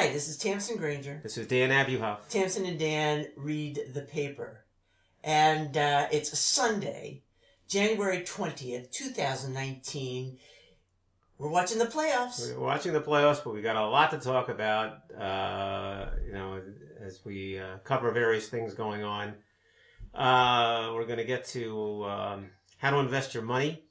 Hi, this is Tamsen Granger. This is Dan Abuhoff. Tamsin and Dan read the paper. And uh, it's Sunday, January 20th, 2019. We're watching the playoffs. We're watching the playoffs, but we got a lot to talk about. Uh, you know, as we uh, cover various things going on. Uh, we're going to get to um, how to invest your money,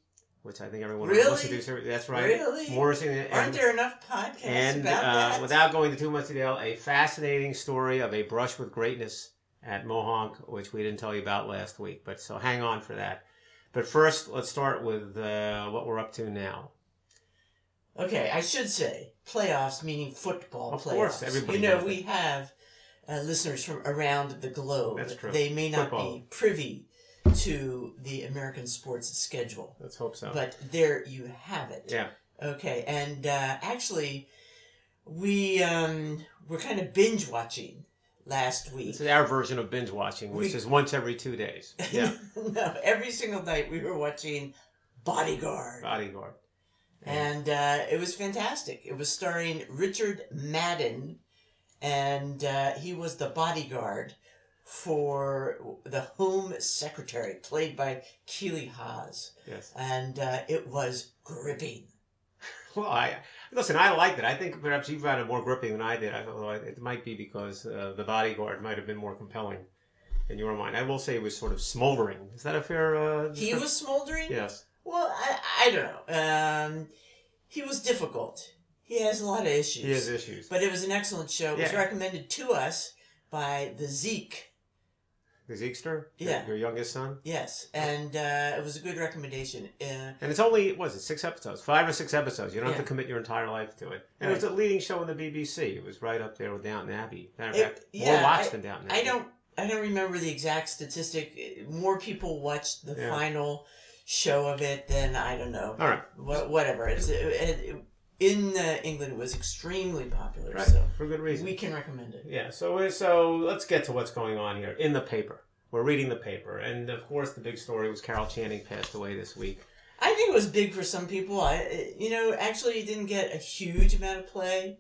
which I think everyone Really? wants to do. That's right. Really? And, Aren't there enough podcasts and about uh, that? without going into too much detail, a fascinating story of a brush with greatness at Mohonk, which we didn't tell you about last week. But so hang on for that. But first, let's start with uh, what we're up to now. Okay, I should say playoffs, meaning football Of playoffs. course, everybody You know, we have uh, listeners from around the globe. That's true. They may not Football. be privy to the American sports schedule, Let's hope so. but there you have it. yeah. Okay, and uh, actually, we um, we're kind of binge watching last week. This is our version of binge watching, which We- is once every two days. Yeah. no, every single night we were watching Bodyguard. Bodyguard. and uh, it was fantastic. It was starring Richard Madden, and uh, he was the bodyguard for the Home Secretary, played by Keeley Hawes, Yes. and uh, it was gripping. Well, I listen. I liked it. I think perhaps you found it more gripping than I did. Although it might be because uh, the bodyguard might have been more compelling in your mind. I will say it was sort of smoldering. Is that a fair? Uh, He was smoldering. Yes. Well, I, I don't know. Um, he was difficult. He has a lot of issues. He has issues. But it was an excellent show. It was Yeah. recommended to us by the Zeke. The Zeekster. your- Yeah. Your youngest son. Yes, and uh, it was a good recommendation. Uh, And it's only was it six episodes, five or six episodes. You don't have to commit your entire life to it. And it was a leading show on the BBC. It was right up there with Downton Abbey. Matter of fact, yeah, more watched I- than Downton I Abbey. don't I don't remember the exact statistic. More people watched the Yeah. final show of it than I don't know. All right. Wha- whatever. It's it, it, in uh, England, it was extremely popular, Right. so For good reason. we can recommend it. Yeah, so so let's get to what's going on here in the paper. We're reading the paper, and of course, the big story was Carol Channing passed away this week. I think it was big for some people. I, you know, actually, it didn't get a huge amount of play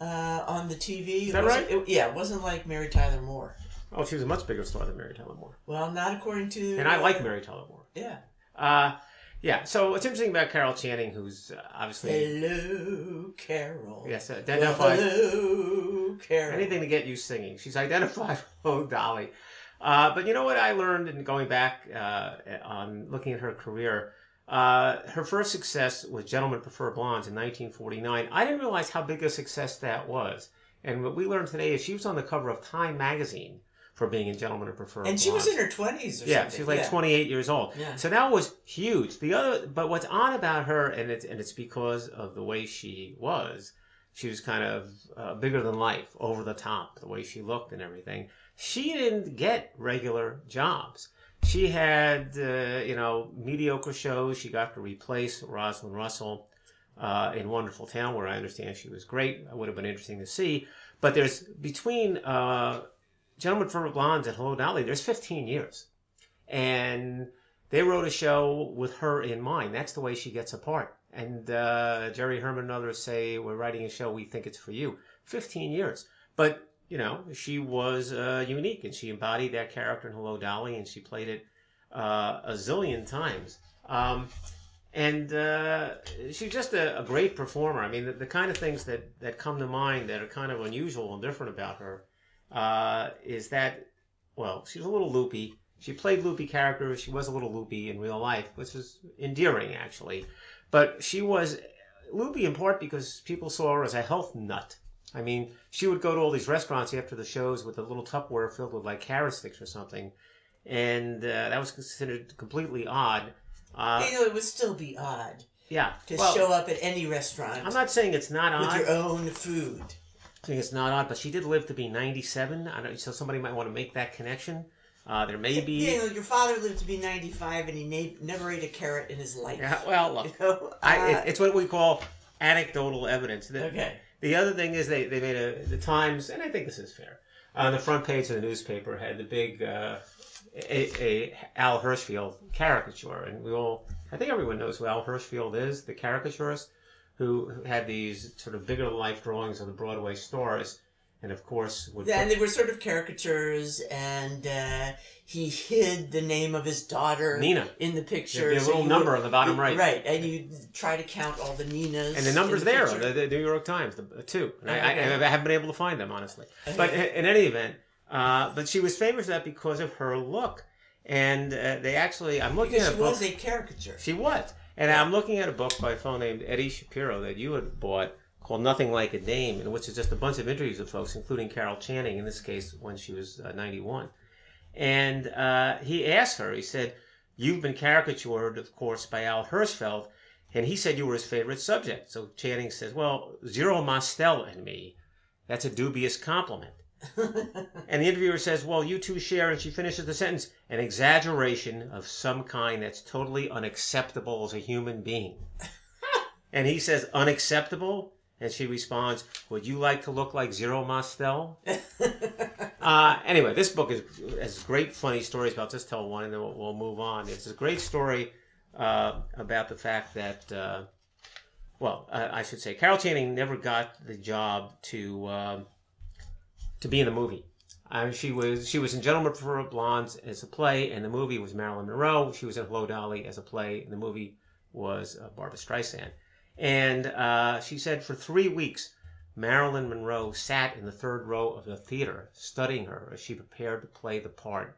uh, on the TV. Is that wasn't- right? It, yeah, it wasn't like Mary Tyler Moore. Oh, she was a much bigger star than Mary Tyler Moore, Well, not according to. and I like Mary Tyler Moore. Yeah. Uh, yeah. So what's interesting about Carol Channing, who's uh, obviously Hello, Carol. yes identified hello, Carol. anything to get you singing. She's identified. Oh, Dolly. Uh, but you know what I learned in going back uh, on looking at her career. Uh, her first success was Gentlemen Prefer Blondes in 1949. I didn't realize how big a success that was. And what we learned today is she was on the cover of Time magazine for being in Gentlemen Prefer And Blondes. she was in her twenties Yeah, something. she's like yeah. 28 years old. Yeah. So that was huge. The other, but what's odd about her, and it's and it's because of the way she was. She was kind of uh, bigger than life, over the top, the way she looked and everything. She didn't get regular jobs. She had, uh, you know, mediocre shows. She got to replace Rosalind Russell uh, in Wonderful Town, where I understand she was great. It would have been interesting to see. But there's between uh, Gentlemen for Blondes and Hello Dolly, there's 15 years. And they wrote a show with her in mind. That's the way she gets a part. And uh, Jerry Herman and others say, We're writing a show, we think it's for you. 15 years. But, you know, she was uh, unique and she embodied that character in Hello Dolly and she played it uh, a zillion times. Um, and uh, she's just a, a great performer. I mean, the, the kind of things that, that come to mind that are kind of unusual and different about her uh, is that, well, she's a little loopy. She played loopy characters. She was a little loopy in real life, which was endearing, actually. But she was loopy in part because people saw her as a health nut. I mean, she would go to all these restaurants after the shows with a little Tupperware filled with like carrot sticks or something. And uh, that was considered completely odd. Uh, you know, it would still be odd yeah. to Well, show up at any restaurant I'm not saying it's not odd. with your own food. I think it's not odd, but she did live to be 97. I don't, so somebody might want to make that connection. Uh, there may be. You know, your father lived to be 95 and he na- never ate a carrot in his life. Yeah, well, look, You know? I, Uh, it, it's what we call anecdotal evidence. The, okay. the other thing is they, they made a the Times, and I think this is fair. On the front page of the newspaper had the big uh, a, a Al Hirschfeld caricature, and we all I think everyone knows who Al Hirschfeld is, the caricaturist who had these sort of bigger life drawings of the Broadway stars, and of course would Yeah, and put- they were sort of caricatures, and uh, he hid the name of his daughter Nina. in the picture. There'd be a little you number would- on the bottom right. Right, and you try to count all the Ninas. And the numbers in there, the, the New York Times, the uh, two. And I, I, I haven't been able to find them honestly. But in, any event, uh, but she was famous for that because of her look. And uh, they actually, I'm looking because at she a book. was a caricature. She was. And I'm looking at a book by a fellow named Eddie Shapiro that you had bought called Nothing Like a Dame, in which is just a bunch of interviews of folks, including Carol Channing, in this case, when she was uh, 91. And uh, he asked her, he said, You've been caricatured, of course, by Al Hirschfeld, and he said you were his favorite subject. So Channing says, Well, Zero Mostel and me, that's a dubious compliment. And the interviewer says, Well, you two share, and she finishes the sentence, an exaggeration of some kind that's totally unacceptable as a human being. and he says, Unacceptable? And she responds, Would you like to look like Zero Mostel? uh, anyway, this book is has great funny stories. But I'll just tell one and then we'll, we'll move on. It's a great story uh, about the fact that, uh, well, I, I should say, Carol Channing never got the job to. To be in the movie. She was she was in Gentlemen Prefer Blondes as a play, and the movie was Marilyn Monroe. She was in Hello Dolly as a play, and the movie was uh, Barbra Streisand. And uh, she said for three weeks, Marilyn Monroe sat in the third row of the theater studying her as she prepared to play the part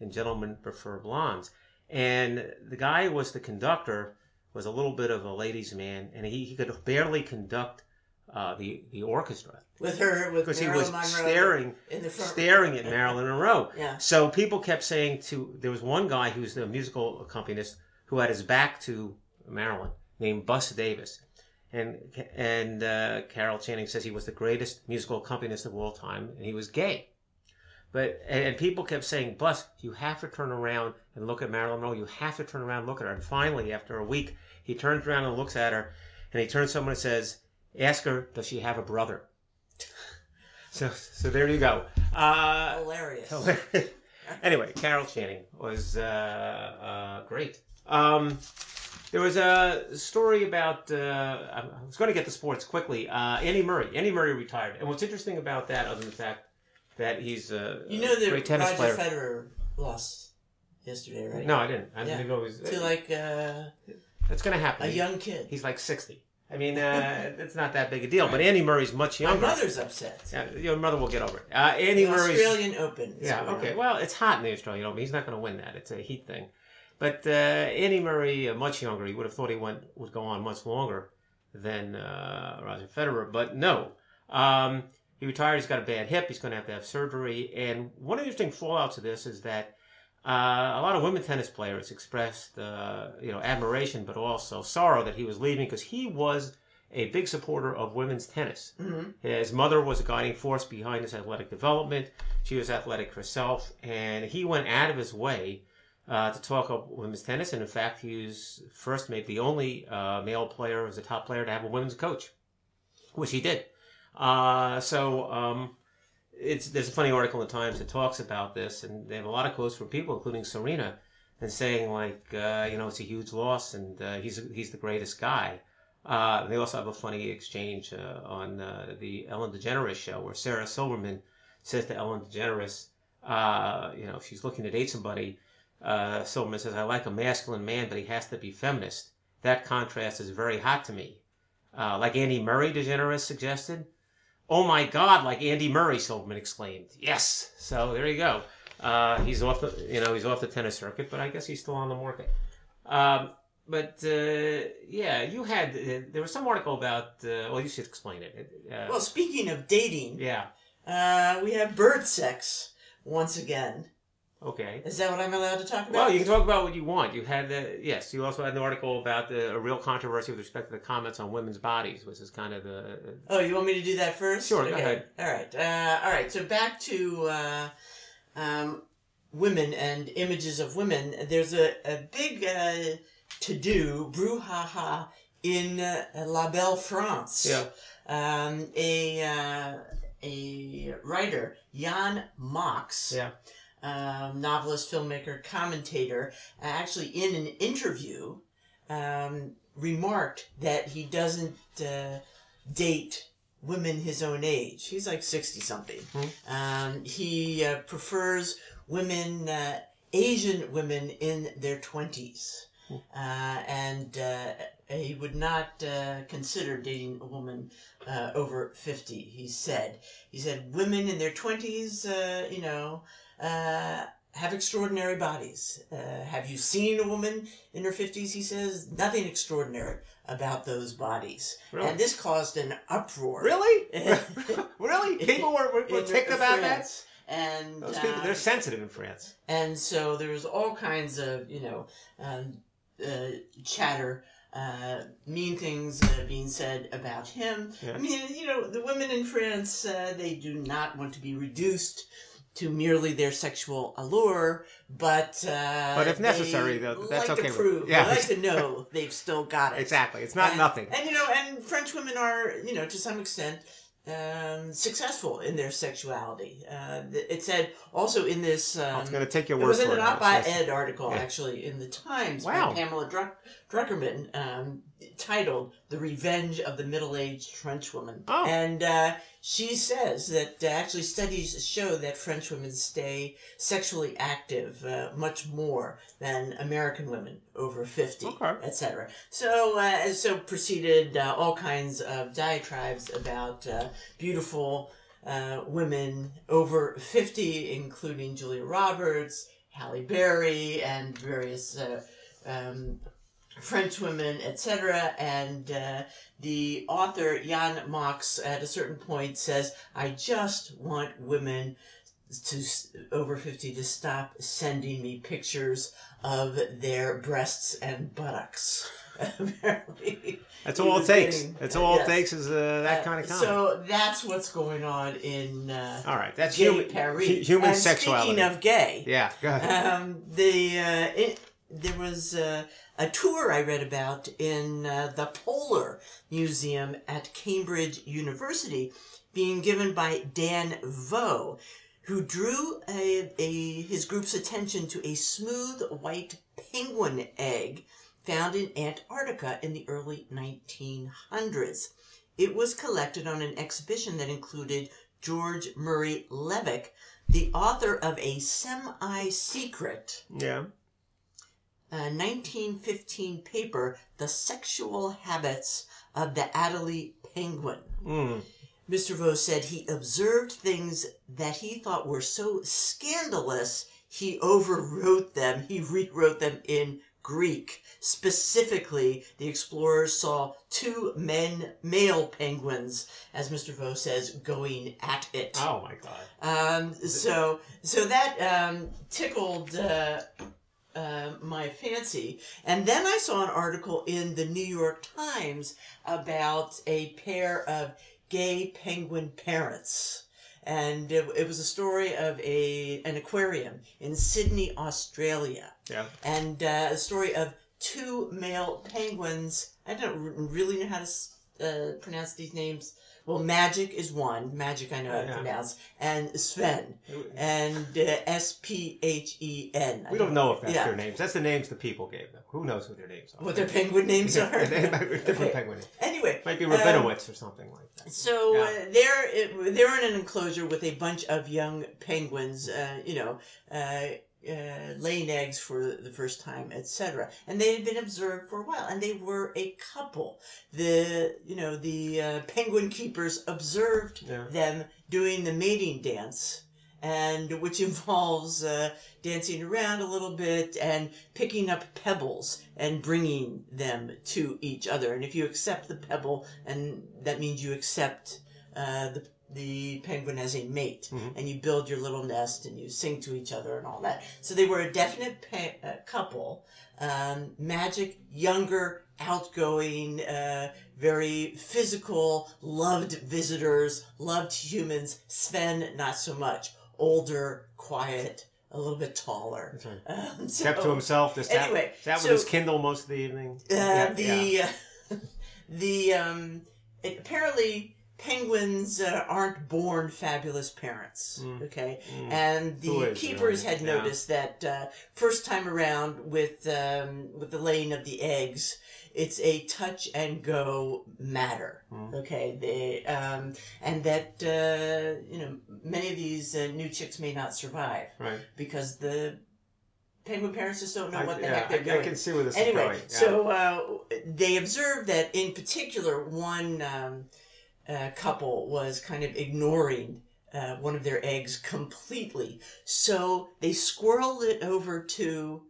in Gentlemen Prefer Blondes. And the guy who was the conductor was a little bit of a ladies' man, and he, he could barely conduct uh, the the orchestra with her, with because he was Monroe staring in the front. staring at Marilyn Monroe. Yeah. So people kept saying to there was one guy who was the musical accompanist who had his back to Marilyn named Bus Davis. And and uh, Carol Channing says he was the greatest musical accompanist of all time, and he was gay. But and, and people kept saying, Bus, you have to turn around and look at Marilyn Monroe. You have to turn around and look at her. And finally, after a week, he turns around and looks at her, and he turns to someone and says, "Ask her, does she have a brother?" So so there you go. Uh, Hilarious. anyway, Carol Channing was uh, uh, great. Um, there was a story about. Uh, I was going to get the sports quickly. Uh, Andy Murray. Andy Murray retired, and what's interesting about that, other than the fact that he's a, You know that great tennis Roger player. Federer lost yesterday, right? No, I didn't. I Yeah. didn't know it was. To like uh, That's going to happen. a young kid. He's like sixty. I mean, uh, it's not that big a deal. But Andy Murray's much My younger. mother's upset. Yeah, your mother will get over it. Uh, Andy The Murray's Australian Open. Yeah, okay. on. Well, it's hot in the Australian Open. He's not going to win that. It's a heat thing. But uh, Andy Murray, uh, much younger, he would have thought he went would go on much longer than uh, Roger Federer. But no, um, he retired. He's got a bad hip. He's going to have to have surgery. And one of the interesting fallouts of this is that uh, a lot of women tennis players expressed uh, you know admiration, but also sorrow that he was leaving because he was a big supporter of women's tennis. Mhm. His mother was a guiding force behind his athletic development. She was athletic herself, and he went out of his way uh, to talk about women's tennis. And in fact, he was first, maybe the only uh, male player as a top player to have a women's coach, which he did. Uh, so um, it's there's a funny article in the Times that talks about this, and they have a lot of quotes from people, including Serena, and saying like, uh, you know, it's a huge loss, and uh, he's he's the greatest guy. Uh, they also have a funny exchange uh, on uh, the Ellen DeGeneres show where Sarah Silverman says to Ellen DeGeneres, uh, you know, if she's looking to date somebody, Silverman says, I like a masculine man, but he has to be feminist. That contrast is very hot to me. Like Andy Murray, DeGeneres suggested. Oh my God, like Andy Murray, Silverman exclaimed. Yes. So there you go. Uh, he's off the, you know, he's off the tennis circuit, but I guess he's still on the market. Um, but uh, yeah, you had uh, there was some article about. Uh, well, you should explain it. Uh, Well, speaking of dating, yeah. uh, we have bird sex once again. Okay. Is that what I'm allowed to talk about? Well, you can talk about what you want. You had the yes. You also had an article about the, a real controversy with respect to the comments on women's bodies, which is kind of the Oh, you want me to do that first? Sure, go ahead. All right. Uh, all right. So back to uh, um, women and images of women. There's a, a big uh, to do brouhaha in uh, La Belle France. Yeah. Um, a uh, a writer, Yann Moix. yeah um, novelist, filmmaker, commentator, uh, actually in an interview, um, remarked that he doesn't uh, date women his own age. He's like 60 something. Um, he uh, prefers women, uh, Asian women in their 20s. Uh, and uh, he would not uh, consider dating a woman uh, over 50, he said. He said, women in their 20s, uh, you know, uh, have extraordinary bodies. Uh, have you seen a woman in her 50s? He says, nothing extraordinary about those bodies. Really? And this caused an uproar. Really? really? People were, were, were ticked about that? And Those people, uh, they're sensitive in France. and so there was all kinds of you know um, uh, chatter uh, mean things uh, being said about him Yeah. i mean you know the women in france uh, they do not want to be reduced to merely their sexual allure but uh, But if necessary, though, that's like okay to prove yeah. they like to know they've still got it Exactly. It's not and, nothing. And you know, and French women are, you know, to some extent, um, successful in their sexuality. Uh, it said also in this. Um, I was going to take your word. it was in an op-ed Yes. article, Yeah. actually, in the Times Wow. by Pamela Druck- Druckerman, um, titled "The Revenge of the Middle-Aged Frenchwoman," Oh. and uh, she says that uh, actually studies show that French women stay sexually active uh, much more than American women over fifty, Okay. etc. So, uh, so proceeded uh, all kinds of diatribes about uh, beautiful uh, women over 50, including Julia Roberts, Halle Berry, and various uh, um, French women, etc. And uh, the author, Yann Moix, at a certain point says, I just want women to over 50 to stop sending me pictures of their breasts and buttocks. Apparently. That's all it takes. getting- That's all yes. it takes is uh, that Uh, kind of comment. So that's what's going on in uh, all right. That's Gay human, Paris. hu- human and sexuality. Speaking of gay, yeah. Go ahead. um, the uh, it, there was uh, a tour I read about in uh, the Polar Museum at Cambridge University, being given by Dan Vo, who drew a, a his group's attention to a smooth white penguin egg found in Antarctica in the early 1900s. It was collected on an exhibition that included George Murray Levick, the author of a semi secret yeah. Uh, 1915 paper, The Sexual Habits of the Adelie Penguin. Mm. Mr. Vos said he observed things that he thought were so scandalous, he overwrote them, he rewrote them in Greek. Specifically, the explorers saw two men, male penguins, as Mr. Vos says, going at it. Oh my God. Um, so, so that um, tickled uh, uh, my fancy. And then I saw an article in the New York Times about a pair of gay penguin parents. And it, it was a story of a an aquarium in Sydney, Australia Yeah. and uh, a story of two male penguins. I don't really know how to uh, pronounce these names. Well, Magic is one. Magic I know how to pronounce. And Sphen. And uh, S P H E N. We don't know if that's Yeah. their names. That's the names the people gave them. Who knows who their names are? What their penguin names are. They might be different Okay. penguin names. Anyway. Might be um, or something like that. So Yeah. uh, they're they're in an enclosure with a bunch of young penguins, uh, you know, uh, laying eggs for the first time, etc. And they had been observed for a while, and they were a couple. The you know the uh, penguin keepers observed Yeah. them doing the mating dance. And which involves uh, dancing around a little bit and picking up pebbles and bringing them to each other. And if you accept the pebble, and that means you accept uh, the the penguin as a mate, Mhm. and you build your little nest and you sing to each other and all that. So they were a definite pa- uh, couple. Um, magic, younger, outgoing, uh, very physical, loved visitors, loved humans. Sphen, not so much. Older, quiet, a little bit taller. Right. Um, so- Kept to himself. Just sat, Anyway, sat with so- his Kindle most of the evening. uh, Yeah, the yeah. the um, it, apparently penguins uh, aren't born fabulous parents. Mm. Okay, Mm. and the keepers had Yeah. noticed that uh, first time around with um, with the laying of the eggs, it's a touch and go matter. Hmm. Okay, they um, and that uh, you know many of these uh, new chicks may not survive Right. because the penguin parents just don't know I, what the yeah, heck they're I, doing. I can see where this anyway, is going. Yeah. so uh, they observed that in particular one um, uh, couple was kind of ignoring uh, one of their eggs completely. So they squirreled it over to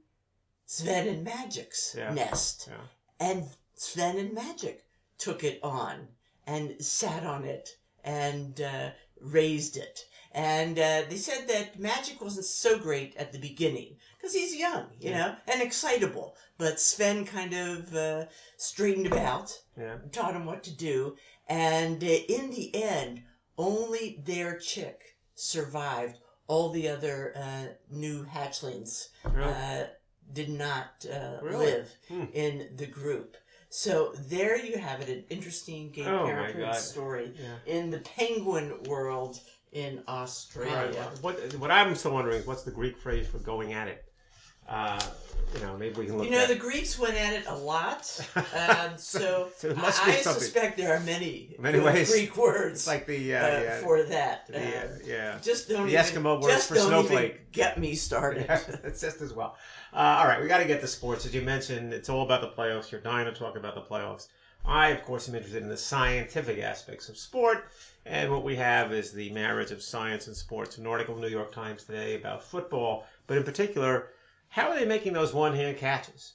Sphen and Magic's Yeah. nest. Yeah. And Sphen and Magic took it on and sat on it and uh, raised it. And uh, they said that Magic wasn't so great at the beginning because he's young, you Yeah. know, and excitable. But Sphen kind of uh, straightened about, yeah. taught him what to do, and in the end, only their chick survived. All the other uh, new hatchlings Really? uh, did not uh, Really? live Hmm. in the group. So there you have it, an interesting gay Oh, parenthood story yeah. in the penguin world in Australia. Right. What what I'm still wondering is what's the Greek phrase for going at it? Uh, you know, maybe we can look. You know, that. the Greeks went at it a lot, um, so, So be I suspect there are many, Many ways. Greek words It's like the uh, uh, yeah, for that. the, Um, uh, yeah. just don't the even, Eskimo words just for snowflake. get me started. Yeah, it's just as well. Uh, all right, we got to get to sports. As you mentioned, it's all about the playoffs. You're dying to talk about the playoffs. I, of course, am interested in the scientific aspects of sport. And what we have is the marriage of science and sports. An article in the New York Times today about football, but in particular, how are they making those one hand catches?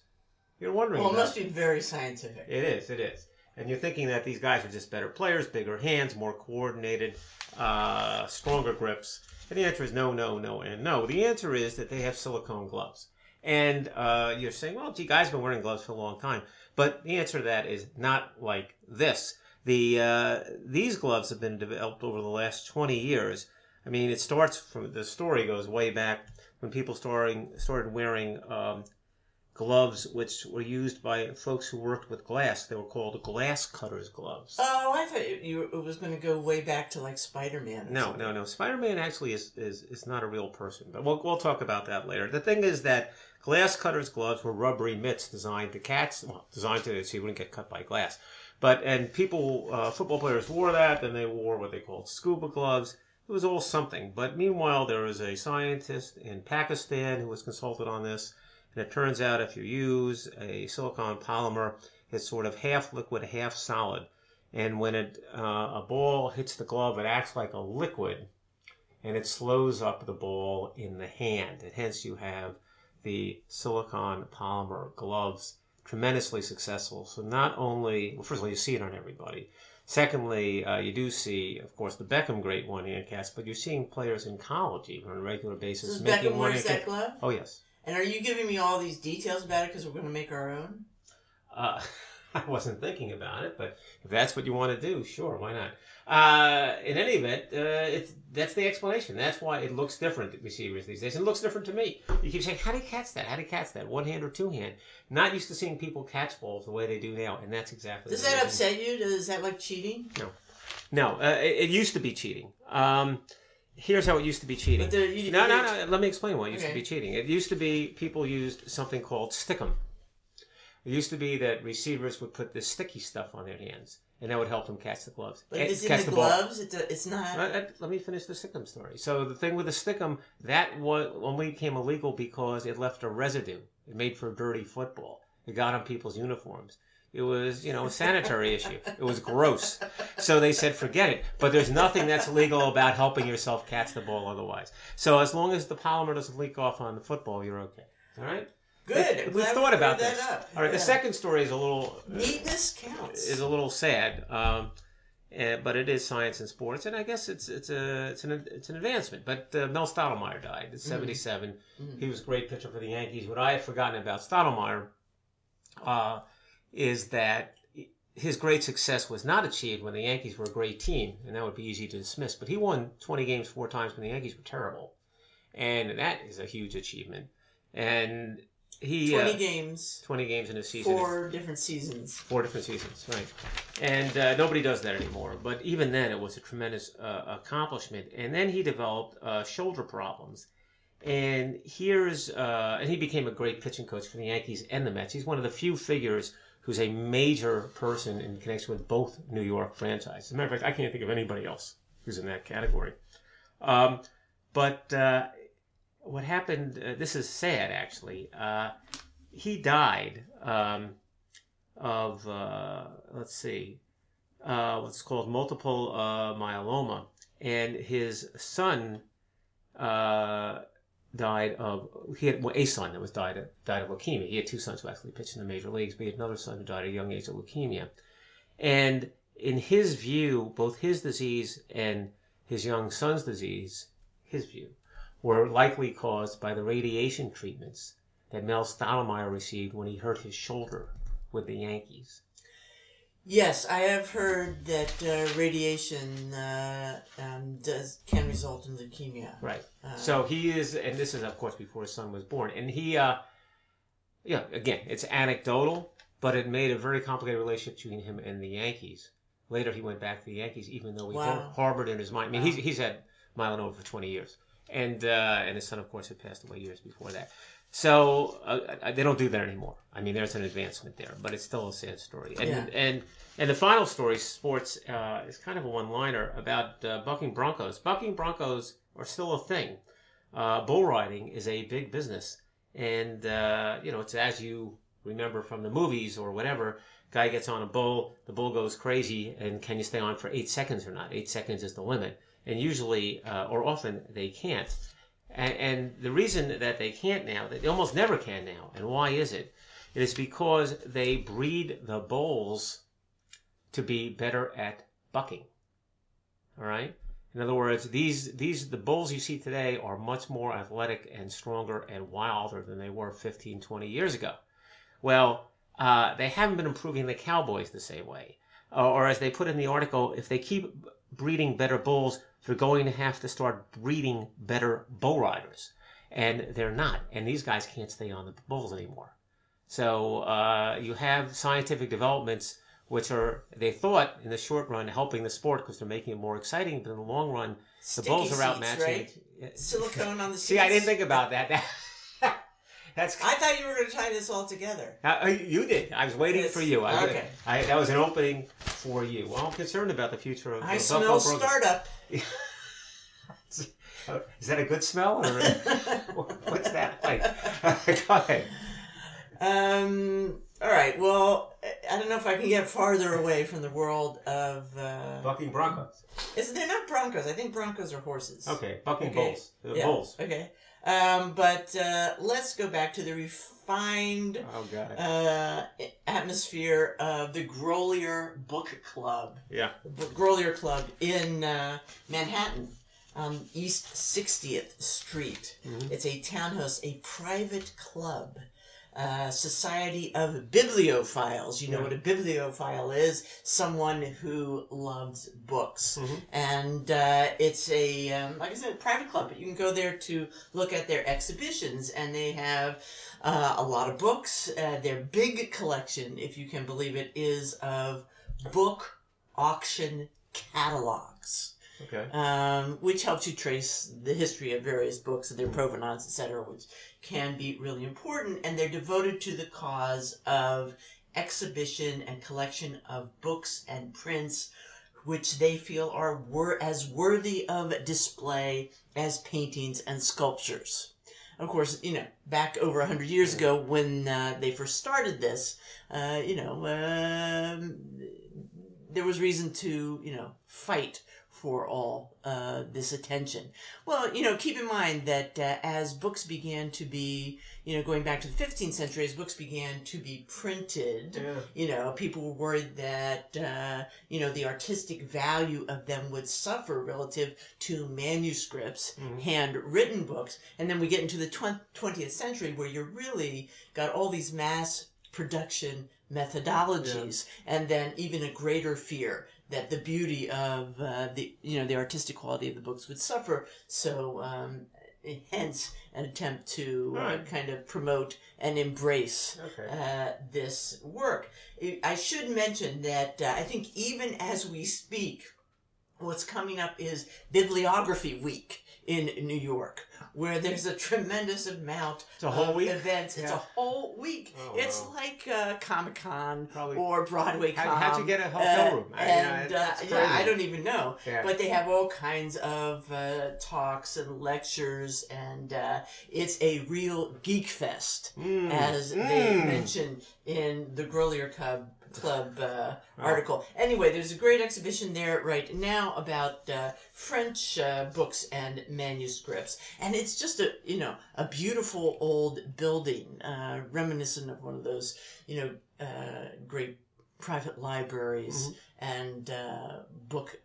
You're wondering. Well, it must be very scientific. it is, it is. And you're thinking that these guys are just better players, bigger hands, more coordinated, uh, stronger grips. And the answer is no, no, no, and no. The answer is that they have silicone gloves. And uh, you're saying, well, gee, guys have been wearing gloves for a long time. But the answer to that is not like this. The uh, these gloves have been developed over the last 20 years. I mean, it starts from the story goes way back when people starting started wearing um, gloves which were used by folks who worked with glass. They were called glass cutters gloves. Oh, I thought you, you it was going to go way back to like Spider Man. No, no, no. Spider-Man actually is, is, is not a real person, but we'll, we'll talk about that later. The thing is that glass cutters gloves were rubbery mitts designed to catch, well, designed to so you wouldn't get cut by glass. But and people, uh, football players wore that. Then they wore what they called scuba gloves. It was all something. But meanwhile, there was a scientist in Pakistan who was consulted on this, and it turns out if you use a silicon polymer, it's sort of half liquid, half solid. And when it, uh, a ball hits the glove, it acts like a liquid and it slows up the ball in the hand. And hence you have the silicon polymer gloves tremendously successful. So not only, well, first of all, you see it on everybody. Secondly, uh, you do see, of course, the Beckham great one-hand cast, but you're seeing players in college even on a regular basis Does making Beckham one-hand that glove? Oh yes. And are you giving me all these details about it because we're going to make our own? Uh, I wasn't thinking about it, but if that's what you want to do, sure, why not? Uh, in any event, uh, it's that's the explanation. That's why it looks different to receivers these days. It looks different to me. You keep saying, "How do you catch that? How do you catch that? One hand or two hand?" Not used to seeing people catch balls the way they do now, and that's exactly. Does that upset you? Is that like cheating? No, uh, it, it used to be cheating. Um, here's how it used to be cheating. There, you, No, no, no. Let me explain why it used to be cheating. It used to be people used something called stickum. It used to be that receivers would put this sticky stuff on their hands, and that would help them catch the gloves. But it's in catch the, gloves, it's, a, it's not. Uh, uh, let me finish the stickum story. So the thing with the stickum, that was only became illegal because it left a residue. It made for dirty football. It got on people's uniforms. It was, you know, a sanitary issue. It was gross. So they said, forget it. But there's nothing that's legal about helping yourself catch the ball otherwise. So as long as the polymer doesn't leak off on the football, you're okay. All right? Good. We've- We've glad we thought about this. that up. All right. The second story is a little Neatness counts. is a little sad, um, eh, but it is science and sports, and I guess it's it's a it's an it's an advancement. But uh, Mel Stottlemyre died at 77. Mhm. He was a great pitcher for the Yankees. What I have forgotten about Stottlemyre uh, is that his great success was not achieved when the Yankees were a great team, and that would be easy to dismiss. But he won 20 games four times when the Yankees were terrible, and that is a huge achievement. And he 20 uh, games, 20 games in a season. four different seasons. Four different seasons, right? And uh, nobody does that anymore. But even then, it was a tremendous uh, accomplishment. And then he developed uh, shoulder problems. And here's, uh, and he became a great pitching coach for the Yankees and the Mets. He's one of the few figures who's a major person in connection with both New York franchises. As a matter of fact, I can't think of anybody else who's in that category. Um, but uh, what happened? Uh, this is sad, actually. Uh, he died um, of uh, let's see, uh, what's called multiple uh, myeloma, and his son uh, died of he had well, a son that was died of, died of leukemia. He had two sons who actually pitched in the major leagues, but he had another son who died at a young age of leukemia. And in his view, both his disease and his young son's disease, his view, were likely caused by the radiation treatments that Mel Stottlemyre received when he hurt his shoulder with the Yankees. Yes, I have heard that uh, radiation uh, um, does can result in leukemia. Right. Uh, So he is, and this is of course before his son was born, and he, uh, yeah, again, it's anecdotal, but it made a very complicated relationship between him and the Yankees. Later, he went back to the Yankees, even though he Wow. harbored in his mind. I mean, Wow. he's he's had melanoma for twenty years, and uh, and his son, of course, had passed away years before that. So uh, uh, they don't do that anymore. I mean, there's an advancement there, but it's still a sad story. And Yeah. and and the final story, sports, uh, is kind of a one-liner about uh, bucking broncos. Bucking broncos are still a thing. Uh, bull riding is a big business, and uh, you know it's as you remember from the movies or whatever. Guy gets on a bull, the bull goes crazy, and can you stay on for eight seconds or not? Eight seconds is the limit, and usually uh, or often they can't. And, and the reason that they can't now, that they almost never can now, and why is it? It is because they breed the bulls to be better at bucking. All right. In other words, these these the bulls you see today are much more athletic and stronger and wilder than they were 15, 20 years ago. Well, uh, they haven't been improving the cowboys the same way. Uh, or as they put in the article, if they keep breeding better bulls, they're going to have to start breeding better bull riders. And they're not. And these guys can't stay on the bulls anymore. So uh, you have scientific developments which are, they thought, in the short run, helping the sport because they're making it more exciting. But in the long run, the bulls are outmatching. right? Silicone on the seats. See, I didn't think about that. That- That's I thought you were going to tie this all together. uh, uh, you did. I was waiting Yes. for you. I, Okay. I, that was an opening for you. Well, I'm concerned about the future of I the smell Buffalo startup. Is that a good smell? Or what's that like? Go ahead. Um. All right. Well, I don't know if I can get farther away from the world of. Uh, Bucking Broncos. is they're not Broncos? I think Broncos are horses. Okay, bucking Okay. bulls. Yeah, bulls. Okay. Um. But uh, let's go back to the refined Oh god. uh, atmosphere of the Grolier Book Club. yeah. the Grolier Club in uh, Manhattan on East 60th Street. Mhm. It's a townhouse, a private club. Uh, society of bibliophiles. You know Yeah. what a bibliophile is? Someone who loves books. Mhm. And uh, it's a, um, like I said, a private club. But you can go there to look at their exhibitions, and they have uh, a lot of books. Uh, their big collection, if you can believe it, is of book auction catalogs, Okay. um, which helps you trace the history of various books and their provenance, etc., which can be really important. And they're devoted to the cause of exhibition and collection of books and prints, which they feel are wor- as worthy of display as paintings and sculptures. Of course, you know, back over a hundred years ago when uh, they first started this, uh, you know, um, there was reason to, you know, fight for all uh, this attention. Well, you know, keep in mind that uh, as books began to be, you know, going back to the 15th century, as books began to be printed, Yeah. you know, people were worried that, uh, you know, the artistic value of them would suffer relative to manuscripts, Mhm. handwritten books. And then we get into the twen- 20th century where you really got all these mass production methodologies and then even a greater fear that the beauty of uh, the you know the artistic quality of the books would suffer so um, hence an attempt to uh, kind of promote and embrace Okay. uh, this work. I- I should mention that uh, I think even as we speak, what's coming up is Bibliography Week in New York, where there's a tremendous amount It's a whole of week? events. It's a whole week. Oh, it's wow. like uh, Comic Con or Broadway Con. How- how'd you get a hotel uh, room? I- and yeah, uh, yeah, I don't even know. Yeah. But they have all kinds of uh, talks and lectures, and uh, it's a real geek fest, Mm, as they mm. mention in the Grolier Club Club uh, article. Anyway, there's a great exhibition there right now about uh, French uh, books and manuscripts, and it's just a you know a beautiful old building, uh, reminiscent of one of those you know uh, great private libraries and uh, book.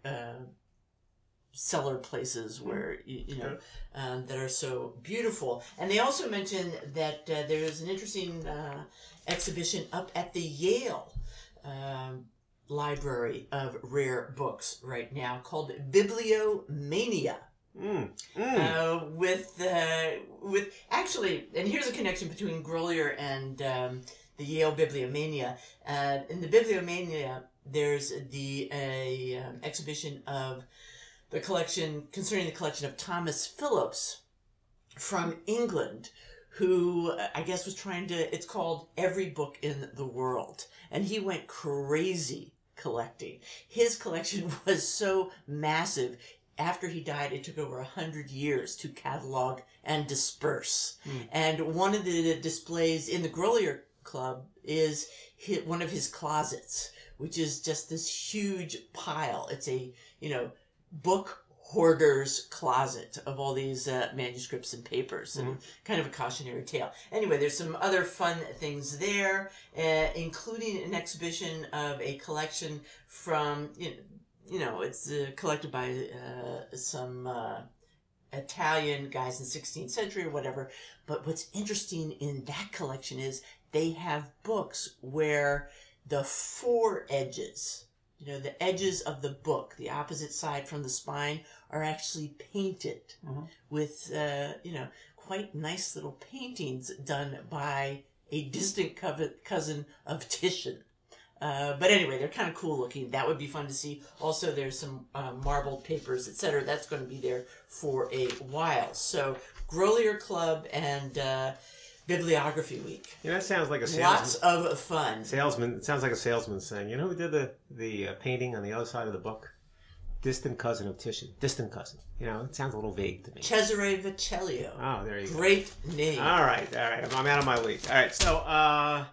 Cellar places where you, you know um, that are so beautiful. And they also mentioned that uh, there is an interesting uh, exhibition up at the yale um, library of rare books right now called bibliomania. Mm, mm. uh, with uh, with actually, and here's a connection between Grolier and um, the Yale Bibliomania. Uh, in the Bibliomania, there's the a um, exhibition of the collection concerning the collection of Thomas Phillipps from England, who uh, I guess was trying to. It's called Every Book in the World, and he went crazy collecting. His collection was so massive. After he died, it took over a hundred years to catalog and disperse. And one of the displays in the Grolier Club is one of his closets, which is just this huge pile. It's a you know book hoarder's closet of all these uh, manuscripts and papers and kind of a cautionary tale. Anyway, there's some other fun things there, uh, including an exhibition of a collection from, you know, you know it's uh, collected by uh, some uh, Italian guys in 16th century or whatever. But what's interesting in that collection is they have books where the four edges, you know, the edges of the book, the opposite side from the spine, are actually painted Mhm. with, uh, you know, quite nice little paintings done by a distant cousin of Titian. Uh, but anyway, they're kind of cool looking. That would be fun to see. Also, there's some uh, marbled papers, etc. That's going to be there for a while. So, Grolier Club and uh, Bibliography Week. Yeah, that sounds like a salesman. Lots of fun. Salesman. It sounds like a salesman saying, "You know who did the the uh, painting on the other side of the book? Distant cousin of Titian. Distant cousin. You know, it sounds a little vague to me. Cesare Vecellio. Oh, there you go. Great name. All right, all right. I'm out of my league. All right, so uh,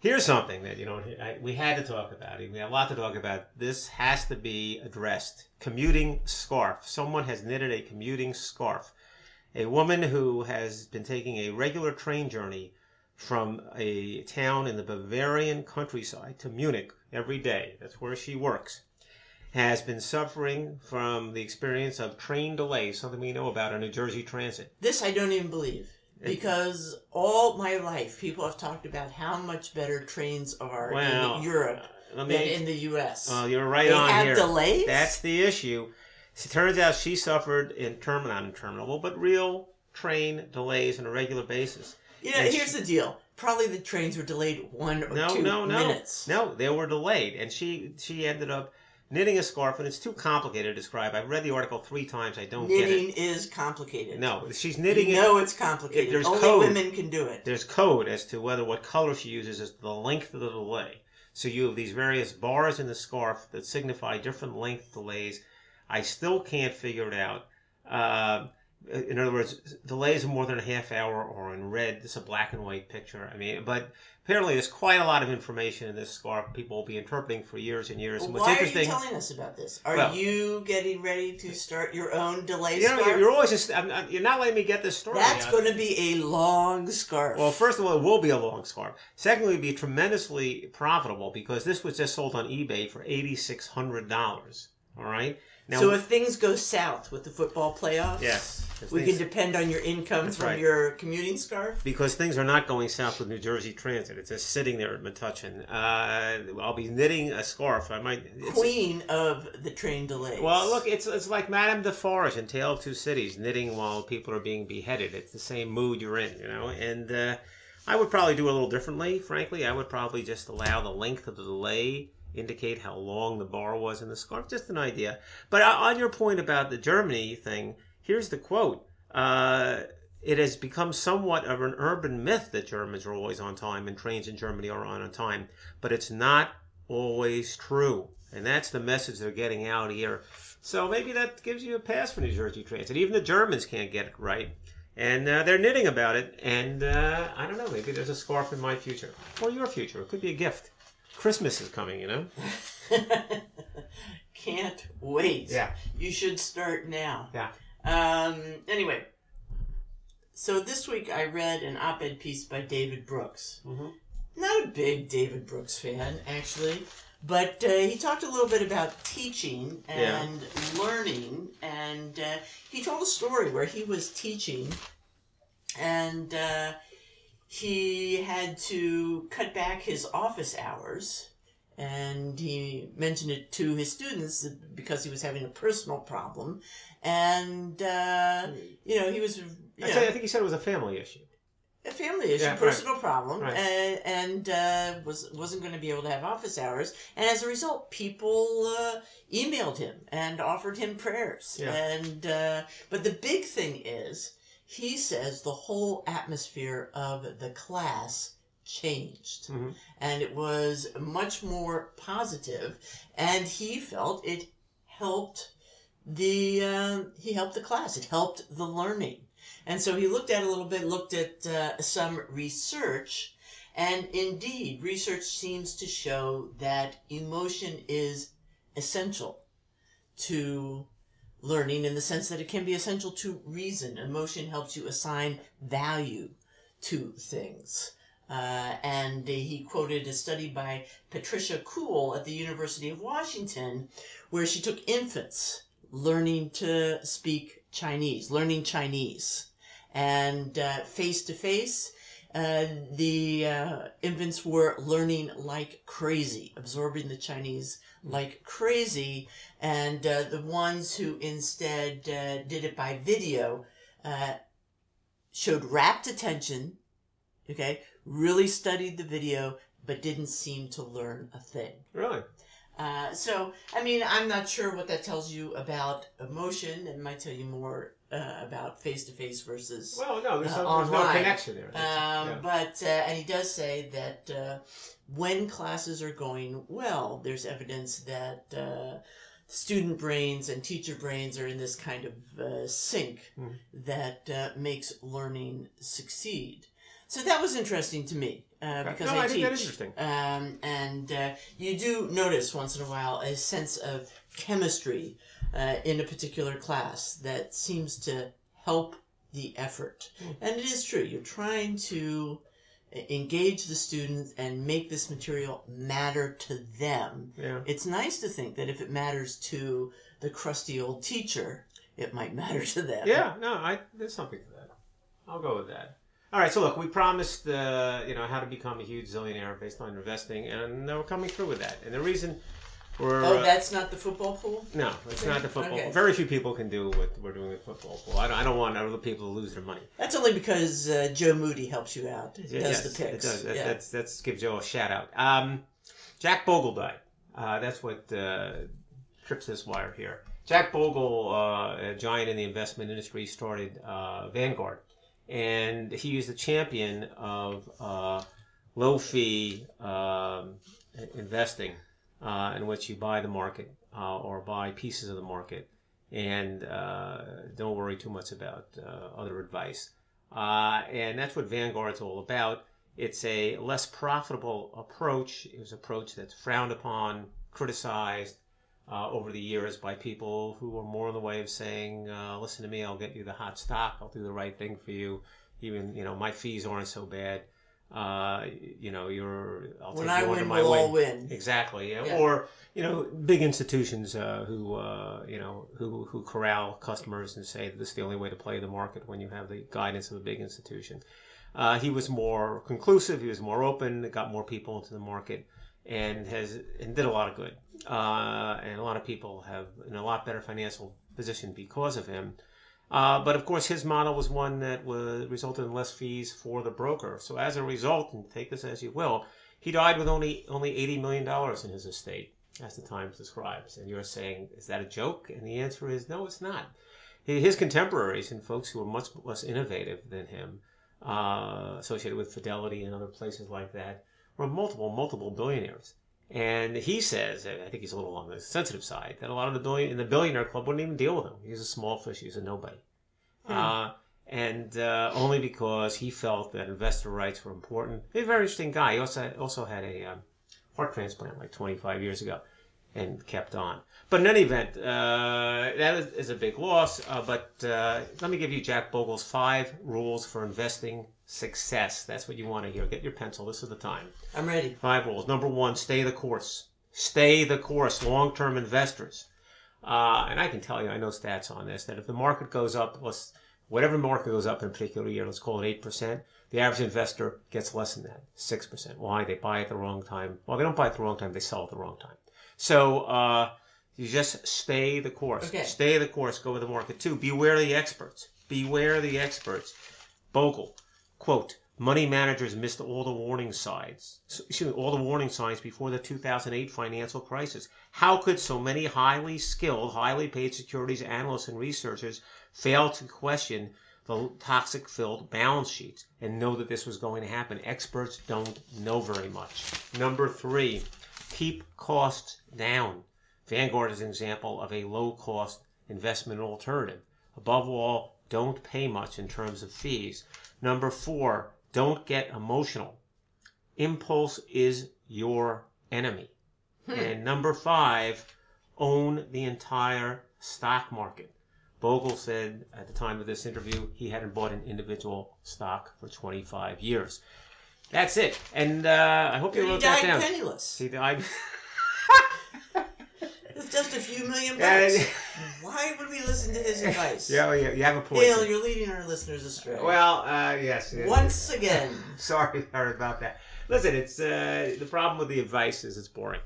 here's something that you know I, we had to talk about. We have a lot to talk about. This has to be addressed. Commuting scarf. Someone has knitted a commuting scarf. A woman who has been taking a regular train journey from a town in the Bavarian countryside to Munich every day. That's where she works. Has been suffering from the experience of train delays, something we know about on New Jersey Transit. This I don't even believe. Because all my life, people have talked about how much better trains are Well, in Europe uh, Let than in the U.S. Oh, you're right they on have here. delays? That's the issue. It turns out she suffered in terminal, not interminable, but real train delays on a regular basis. you know, and here's the deal. Probably the trains were delayed one or No, two no, no, minutes. no. They were delayed, and she she ended up knitting a scarf, and it's too complicated to describe. I've read the article three times. I don't Knitting is complicated. No, she's knitting you it. know it's complicated. There's Only code. women can do it. There's code as to whether what color she uses is the length of the delay. So you have these various bars in the scarf that signify different length delays. I still can't figure it out. Uh, in other words, delays of more than a half hour or in red. This is a black and white picture. I mean, but apparently there's quite a lot of information in this scarf. People will be interpreting for years and years. And what's Why are you interesting, telling us about this? Are Well- you getting ready to start your own delay you know, scarf? you're, always just, I'm, I'm- you're not letting me get this story. That's out. going to be a long scarf. Well, first of all, it will be a long scarf. Secondly, it'll be tremendously profitable because this was just sold on eBay for eighty six hundred dollars. All right. Now, so if things go south with the football playoffs, yes, we things- can depend on your income from right. your commuting scarf. because things are not going south with New Jersey Transit. It's just sitting there at Metuchen. Uh, I'll be knitting a scarf. I might. Queen of the train delays. Well, look, it's it's like Madame Defarge in Tale of Two Cities, knitting while people are being beheaded. It's the same mood you're in, you know. And uh, I would probably do it a little differently. Frankly, I would probably just allow the length of the delay indicate how long the bar was in the scarf. Just an idea. But uh, on your point about the Germany thing, here's the quote. uh, it has become somewhat of an urban myth that Germans are always on time and trains in Germany are on time, but it's not always true. And that's the message they're getting out here. So maybe that gives you a pass for New Jersey Transit. Even the Germans can't get it right. And uh, they're knitting about it. And uh, I don't know, maybe there's a scarf in my future or your future. It could be a gift. Christmas is coming, you know? Can't wait. Yeah. You should start now. Yeah. Um, anyway, so this week I read an op ed piece by David Brooks. Mhm. Not a big David Brooks fan, actually, but uh, he talked a little bit about teaching and learning, and uh, he told a story where he was teaching and uh, he had to cut back his office hours. And he mentioned it to his students because he was having a personal problem. And, uh, you know, he was, you I, know, say, I think he said it was a family issue. a family issue, Yeah, right. personal problem, Right. and, and uh, was wasn't going to be able to have office hours, and as a result, people uh, emailed him and offered him prayers, Yeah. and uh, but the big thing is, he says the whole atmosphere of the class changed, Mhm. and it was much more positive, and he felt it helped the uh, he helped the class, it helped the learning. And so he looked at a little bit, looked at uh, some research, and indeed, research seems to show that emotion is essential to learning in the sense that it can be essential to reason. Emotion helps you assign value to things. Uh, and he quoted a study by Patricia Kuhl at the University of Washington, where she took infants learning to speak Chinese, learning Chinese. And face to face, the uh, infants were learning like crazy, absorbing the Chinese like crazy. And uh, the ones who instead uh, did it by video uh, showed rapt attention, okay, really studied the video, but didn't seem to learn a thing. Really? Uh, so, I mean, I'm not sure what that tells you about emotion. It might tell you more uh, about face to face versus. Well, no, there's, Uh, no, there's no connection there. Um, yeah. But, uh, and he does say that uh, when classes are going well, there's evidence that uh, student brains and teacher brains are in this kind of uh, sync Hmm. that uh, makes learning succeed. So that was interesting to me uh, Okay. because No, I, I teach. interesting. Um, and uh, you do notice once in a while a sense of chemistry uh, in a particular class that seems to help the effort. Hmm. And it is true. You're trying to engage the students and make this material matter to them. Yeah. It's nice to think that if it matters to the crusty old teacher, it might matter to them. Yeah, no, I there's something to that. I'll go with that. All right, so look, we promised, uh, you know, how to become a huge zillionaire based on investing, and we're coming through with that. And the reason we're Oh, uh, that's not the football pool? no, it's not the football. Okay. Very few people can do what we're doing with football. pool. I don't, I don't want other people to lose their money. That's only because uh, Joe Moody helps you out. Does yes, the picks. It does. That, yeah. That's that's give Joe a shout out. Um, Jack Bogle died. Uh, that's what uh, trips this wire here. Jack Bogle, uh, a giant in the investment industry, started uh, Vanguard, and he is the champion of uh, low fee um, investing, uh, in which you buy the market uh, or buy pieces of the market, and uh, don't worry too much about uh, other advice. Uh, and that's what Vanguard's all about. It's a less profitable approach. It's an approach that's frowned upon, criticized over the years by people who are more in the way of saying, "Listen to me, I'll get you the hot stock. I'll do the right thing for you. Even you know my fees aren't so bad. Uh, you know you're. I'll when take I win, my we'll wing." all win. Exactly. yeah. Yeah. Or you know, big institutions uh, who uh, you know who who corral customers and say this is the only way to play the market when you have the guidance of a big institution. Uh, he was more conclusive. He was more open. Got more people into the market, and has and did a lot of good. Uh, and a lot of people have in a lot better financial position because of him. Uh, but of course, his model was one that was resulted in less fees for the broker. So as a result, and take this as you will, he died with only only eighty million dollars in his estate, as the Times describes. And you're saying, is that a joke? And the answer is no, it's not. His contemporaries and folks who were much less innovative than him, uh, associated with Fidelity and other places like that, were multiple, multiple billionaires. And he says, and I think he's a little on the sensitive side, that a lot of the billion in the billionaire club wouldn't even deal with him. He's a small fish. He's a nobody. Uh, and uh, only because he felt that investor rights were important. He's a very interesting guy. He also also had a um, heart transplant like 25 years ago, and kept on. But in any event, uh, that is, is a big loss. Uh, but uh, let me give you Jack Bogle's five rules for investing success. That's what you want to hear. Get your pencil. This is the time. I'm ready. Five rules. Number one, stay the course. Stay the course. Long term investors. Uh, and I can tell you, I know stats on this, that if the market goes up, let's, whatever market goes up in a particular year, let's call it 8%, the average investor gets less than that, 6%. Why? They buy at the wrong time. Well, they don't buy at the wrong time, they sell at the wrong time. So, uh, you just stay the course. Okay. Stay the course, go with the market. Two, beware the experts. Beware the experts. Bogle, quote, money managers missed all the warning signs, excuse me, all the warning signs before the 2008 financial crisis. How could so many highly skilled, highly paid securities analysts and researchers fail to question the toxic filled balance sheets and know that this was going to happen? Experts don't know very much. Number three, keep costs down. Vanguard is an example of a low cost investment alternative. Above all, don't pay much in terms of fees. Number four, don't get emotional. Impulse is your enemy. And number five, own the entire stock market. Bogle said at the time of this interview he hadn't bought an individual stock for 25 years. That's it. And uh, I hope you wrote that died down. penniless. He died. It's just a few million bucks. yeah. Why would we listen to his advice? yeah, yeah, you have a point. Dale, you're leading our listeners astray. Well, uh, yes. Once again. Sorry, about that. Listen, it's uh, the problem with the advice is it's boring.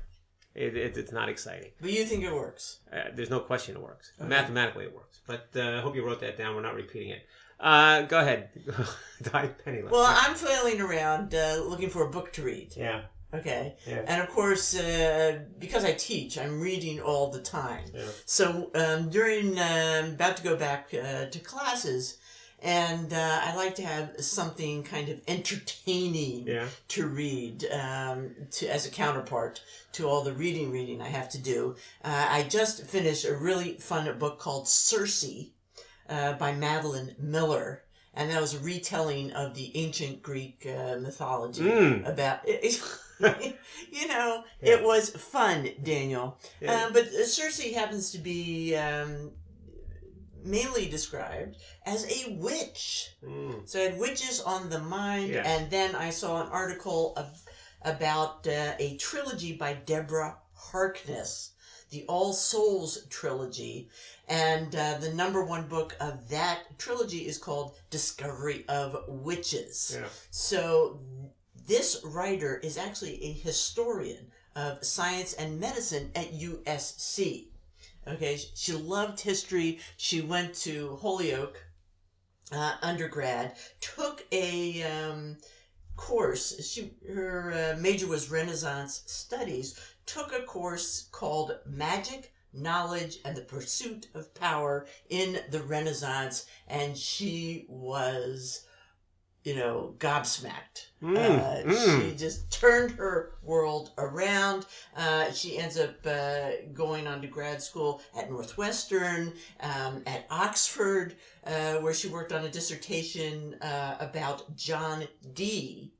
It, it, it's not exciting. But you think it works. Uh, there's no question it works. Mathematically, it works. But uh, I hope you wrote that down. We're not repeating it. Uh, go ahead. Die penniless. Well, I'm flailing around uh, looking for a book to read. yeah. Okay. Yeah. And of course, uh, because I teach, I'm reading all the time. Yeah. So um, during, um, about to go back uh, to classes, and uh, I like to have something kind of entertaining Yeah. to read um, to as a counterpart to all the reading reading I have to do. Uh, I just finished a really fun book called Circe uh, by Madeline Miller. And that was a retelling of the ancient Greek uh, mythology Mm. about, you know, Yeah. it was fun, Daniel. Yeah. Um, but Circe happens to be um, mainly described as a witch. Mm. So I had witches on the mind, Yes. and then I saw an article of, about uh, a trilogy by Deborah Harkness, the All Souls trilogy, and uh, the number one book of that trilogy is called Discovery of Witches. Yeah. So this writer is actually a historian of science and medicine at USC. Okay, she loved history. She went to Holyoke uh, undergrad, took a um, course. She her uh, major was Renaissance studies. Took a course called Magic, Knowledge, and the Pursuit of Power in the Renaissance, and she was, you know, gobsmacked. Mm, Uh, mm. She just turned her world around. Uh, she ends up uh, going on to grad school at Northwestern, um, at Oxford, uh, where she worked on a dissertation uh, about John Dee,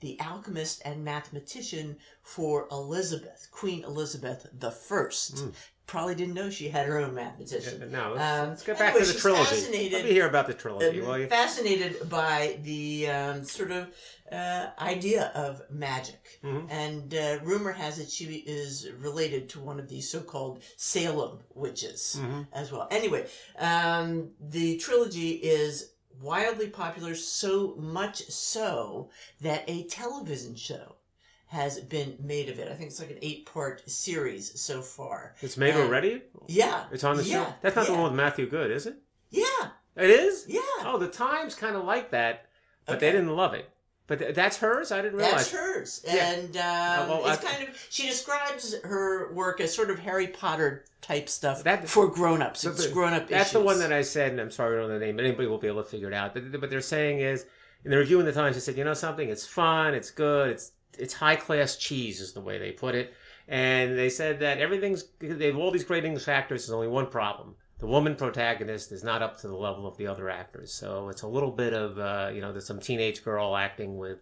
the alchemist and mathematician for Elizabeth, Queen Elizabeth the First. Mm. Probably didn't know she had her own mathematician. Yeah, No, let's, Um, let's get back anyway, to the trilogy. fascinated- Let me hear about the trilogy, will Um, you? fascinated by the um, sort of uh, idea of magic. Mhm. And uh, rumor has it she is related to one of these so called Salem witches Mhm. as well. Anyway, um, the trilogy is wildly popular, so much so that a television show has been made of it. I think it's like an eight part series so far. It's made uh, already? Yeah. It's on the yeah, show? That's not the one with Matthew Goode, is it? Yeah. It is? Yeah. Oh, the Times kind of liked that, but they didn't love it. But th- that's hers. I didn't realize. That's hers, Yeah. and um, Uh, well, it's I- kind of she describes her work as sort of Harry Potter type stuff That- for grown-ups. But- It's grown-up. That's the one that I said, and I'm sorry I don't know the name, but anybody will be able to figure it out. But what they're saying is, in the review in the Times, they said, you know something, it's fun, it's good, it's it's high class cheese, is the way they put it. And they said that everything's, they have all these great English actors, there's only one problem. The woman protagonist is not up to the level of the other actors. So it's a little bit of, uh, you know, there's some teenage girl acting with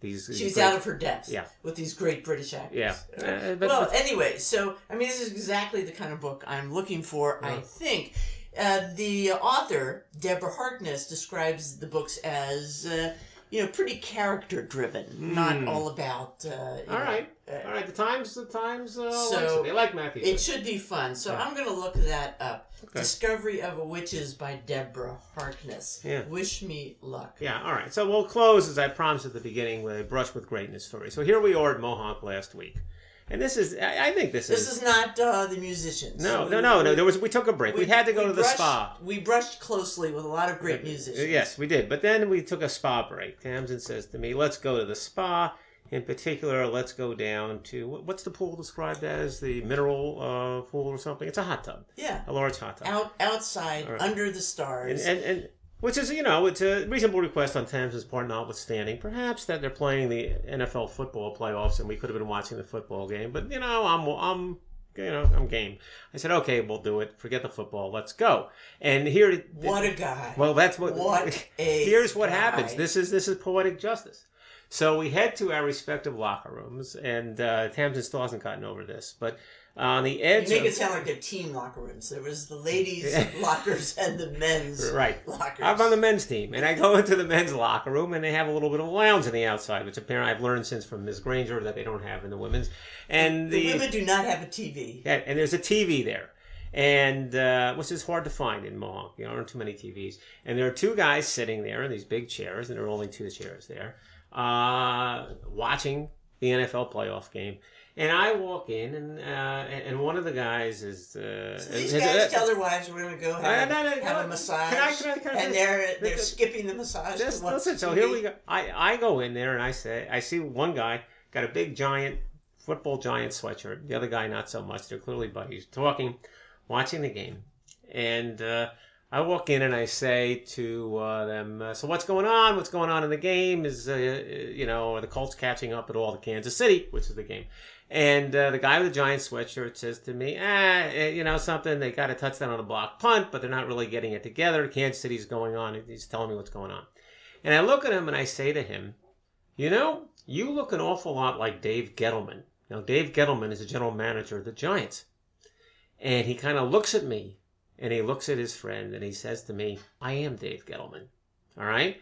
these. these She's great- out of her depth Yeah. with these great British actors. Yeah. Uh, but- well, but- anyway, so I mean, this is exactly the kind of book I'm looking for. I think uh, the author Deborah Harkness describes the books as uh, you know pretty character driven, not all about. Uh, Hmm. All know, right. uh, All right. The Times, the Times, uh, So, they like Matthew. It should be fun, so Yeah. I'm going to look that up. Discovery of a Witches by Deborah Harkness. Yeah. Wish me luck. Yeah, all right. So we'll close, as I promised at the beginning, with a brush with greatness story. So here we are at Mohonk last week. And this is, I I think this, This is. This is not uh, the musicians. no, We- no, no, no. we- There was. We took a break. We, had to go we to the brushed- spa. We brushed closely with a lot of great musicians. Yes, we did. But then we took a spa break. Tamsen says to me, "Let's go to the spa. In particular, let's go down to what's the pool described as? The mineral uh, pool or something? It's a hot tub, Yeah. a large hot tub. Out outside, right. under the and, stars. and, and which is you know it's a reasonable request on Tamsen's part, notwithstanding perhaps that they're playing the NFL football playoffs and we could have been watching the football game. But you know I'm I'm you know I'm game. I said okay, we'll do it. Forget the football. Let's go. And here, what a guy. well, that's what. What a here's what guy. happens. This is this is poetic justice. So we head to our respective locker rooms, and uh, Tamsen still hasn't gotten over this, but on the edge. you make of it sound like they're team locker rooms. There was the ladies' lockers and the men's Right. lockers. I'm on the men's team, and I go into the men's locker room, and they have a little bit of a lounge on the outside, which apparently I've learned since from Ms. Granger that they don't have in the women's. And the the, women do not have a TV. yeah, and there's a TV there, and uh, which is hard to find in Mohonk. You know, there aren't too many TVs, and there are two guys sitting there in these big chairs, and there are only two chairs there, uh, watching the NFL playoff game. And I walk in, and uh, and one of the guys is. Uh, So these is- guys uh, tell their wives we're going to go have, no, no, have a massage, can I- can I- can I and they're they're skipping the massage. to Just watch listen. So here we go. I, I go in there and I say I see one guy got a big giant football giant sweatshirt. The other guy not so much. They're clearly buddies, talking, watching the game, and uh, I walk in and I say to uh, them, uh, "So what's going on? What's going on in the game? Is uh, you know are the Colts catching up at all to Kansas City, which is the game?" And uh, the guy with the giant sweatshirt says to me, ah, eh, you know something, they got a touchdown on a block punt, but they're not really getting it together. Kansas City's going on. He's telling me what's going on. And I look at him and I say to him, you know, you look an awful lot like Dave Gettleman. Now, Dave Gettleman is the general manager of the Giants. And he kind of looks at me and he looks at his friend and he says to me, I am Dave Gettleman. All right?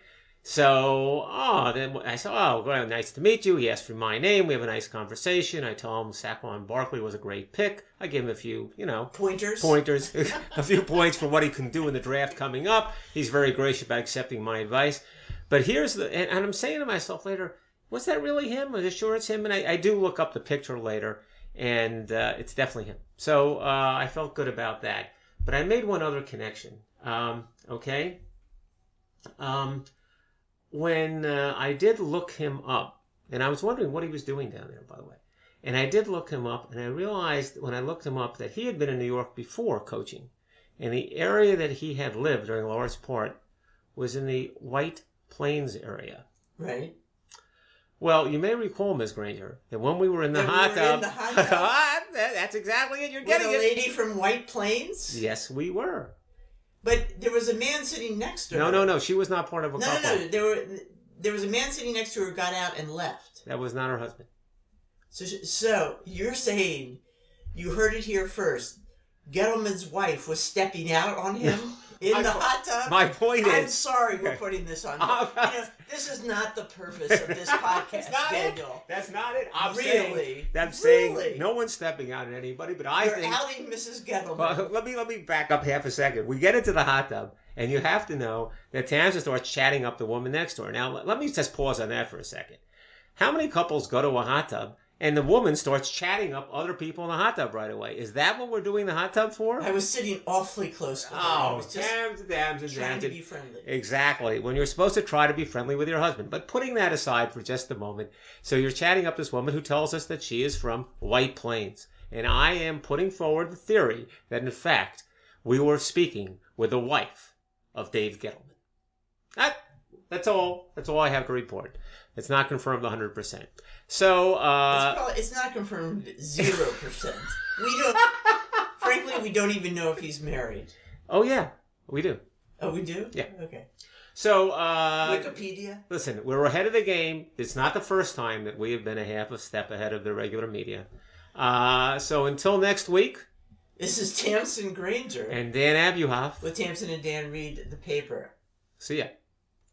So, oh, then I said, oh, well, nice to meet you. He asked for my name. We have a nice conversation. I tell him Saquon Barkley was a great pick. I give him a few, you know, pointers. pointers, a few points for what he can do in the draft coming up. He's very gracious about accepting my advice. But here's the, and, and I'm saying to myself later, was that really him? Was it sure it's him? And I, I do look up the picture later, and uh, it's definitely him. So uh, I felt good about that. But I made one other connection. Um, okay. Um, when uh, I did look him up, and I was wondering what he was doing down there, by the way. And I did look him up, and I realized when I looked him up that he had been in New York before coaching. And the area that he had lived during a large part was in the White Plains area. Right. Well, you may recall, Ms. Granger, that when we were in the we hot were tub, in the hot tub? That's exactly it. You're With getting a it. lady from White Plains. Yes, we were. But there was a man sitting next to her. No, no, no. She was not part of a No, couple. no, no. There were there was a man sitting next to her, got out and left. That was not her husband. So, so you're saying you heard it here first. Gettleman's wife was stepping out on him in My the hot tub. My point is I'm is, sorry we're putting this on. I'm you know, this is not the purpose of this podcast, That's not it. That's not it. I'm Really? saying, I'm saying Really? no one's stepping out at anybody, but I You're think. outing Mrs. Gettleman. Well, let me let me back up half a second. We get into the hot tub, and you have to know that Tamsen starts chatting up the woman next door. Now, let me just pause on that for a second. How many couples go to a hot tub and the woman starts chatting up other people in the hot tub right away. Is that what we're doing the hot tub for? I was sitting awfully close to her. I Oh, was just damn, damn, damn, trying to be friendly. Exactly. When you're supposed to try to be friendly with your husband. But putting that aside for just a moment, so you're chatting up this woman who tells us that she is from White Plains. And I am putting forward the theory that, in fact, we were speaking with the wife of Dave Gettleman. That, that's all. That's all I have to report. It's not confirmed 100%. So, it's, uh, probably, it's not confirmed zero percent. we don't. frankly, we don't even know if he's married. oh yeah, we do. Oh, we do. Yeah. Okay. So, uh, Wikipedia. Listen, we're ahead of the game. It's not the first time that we have been a half a step ahead of the regular media. Uh, so until next week, This is Tamsen Granger and Dan Abuhoff, with Tamsen and Dan read the paper. see ya.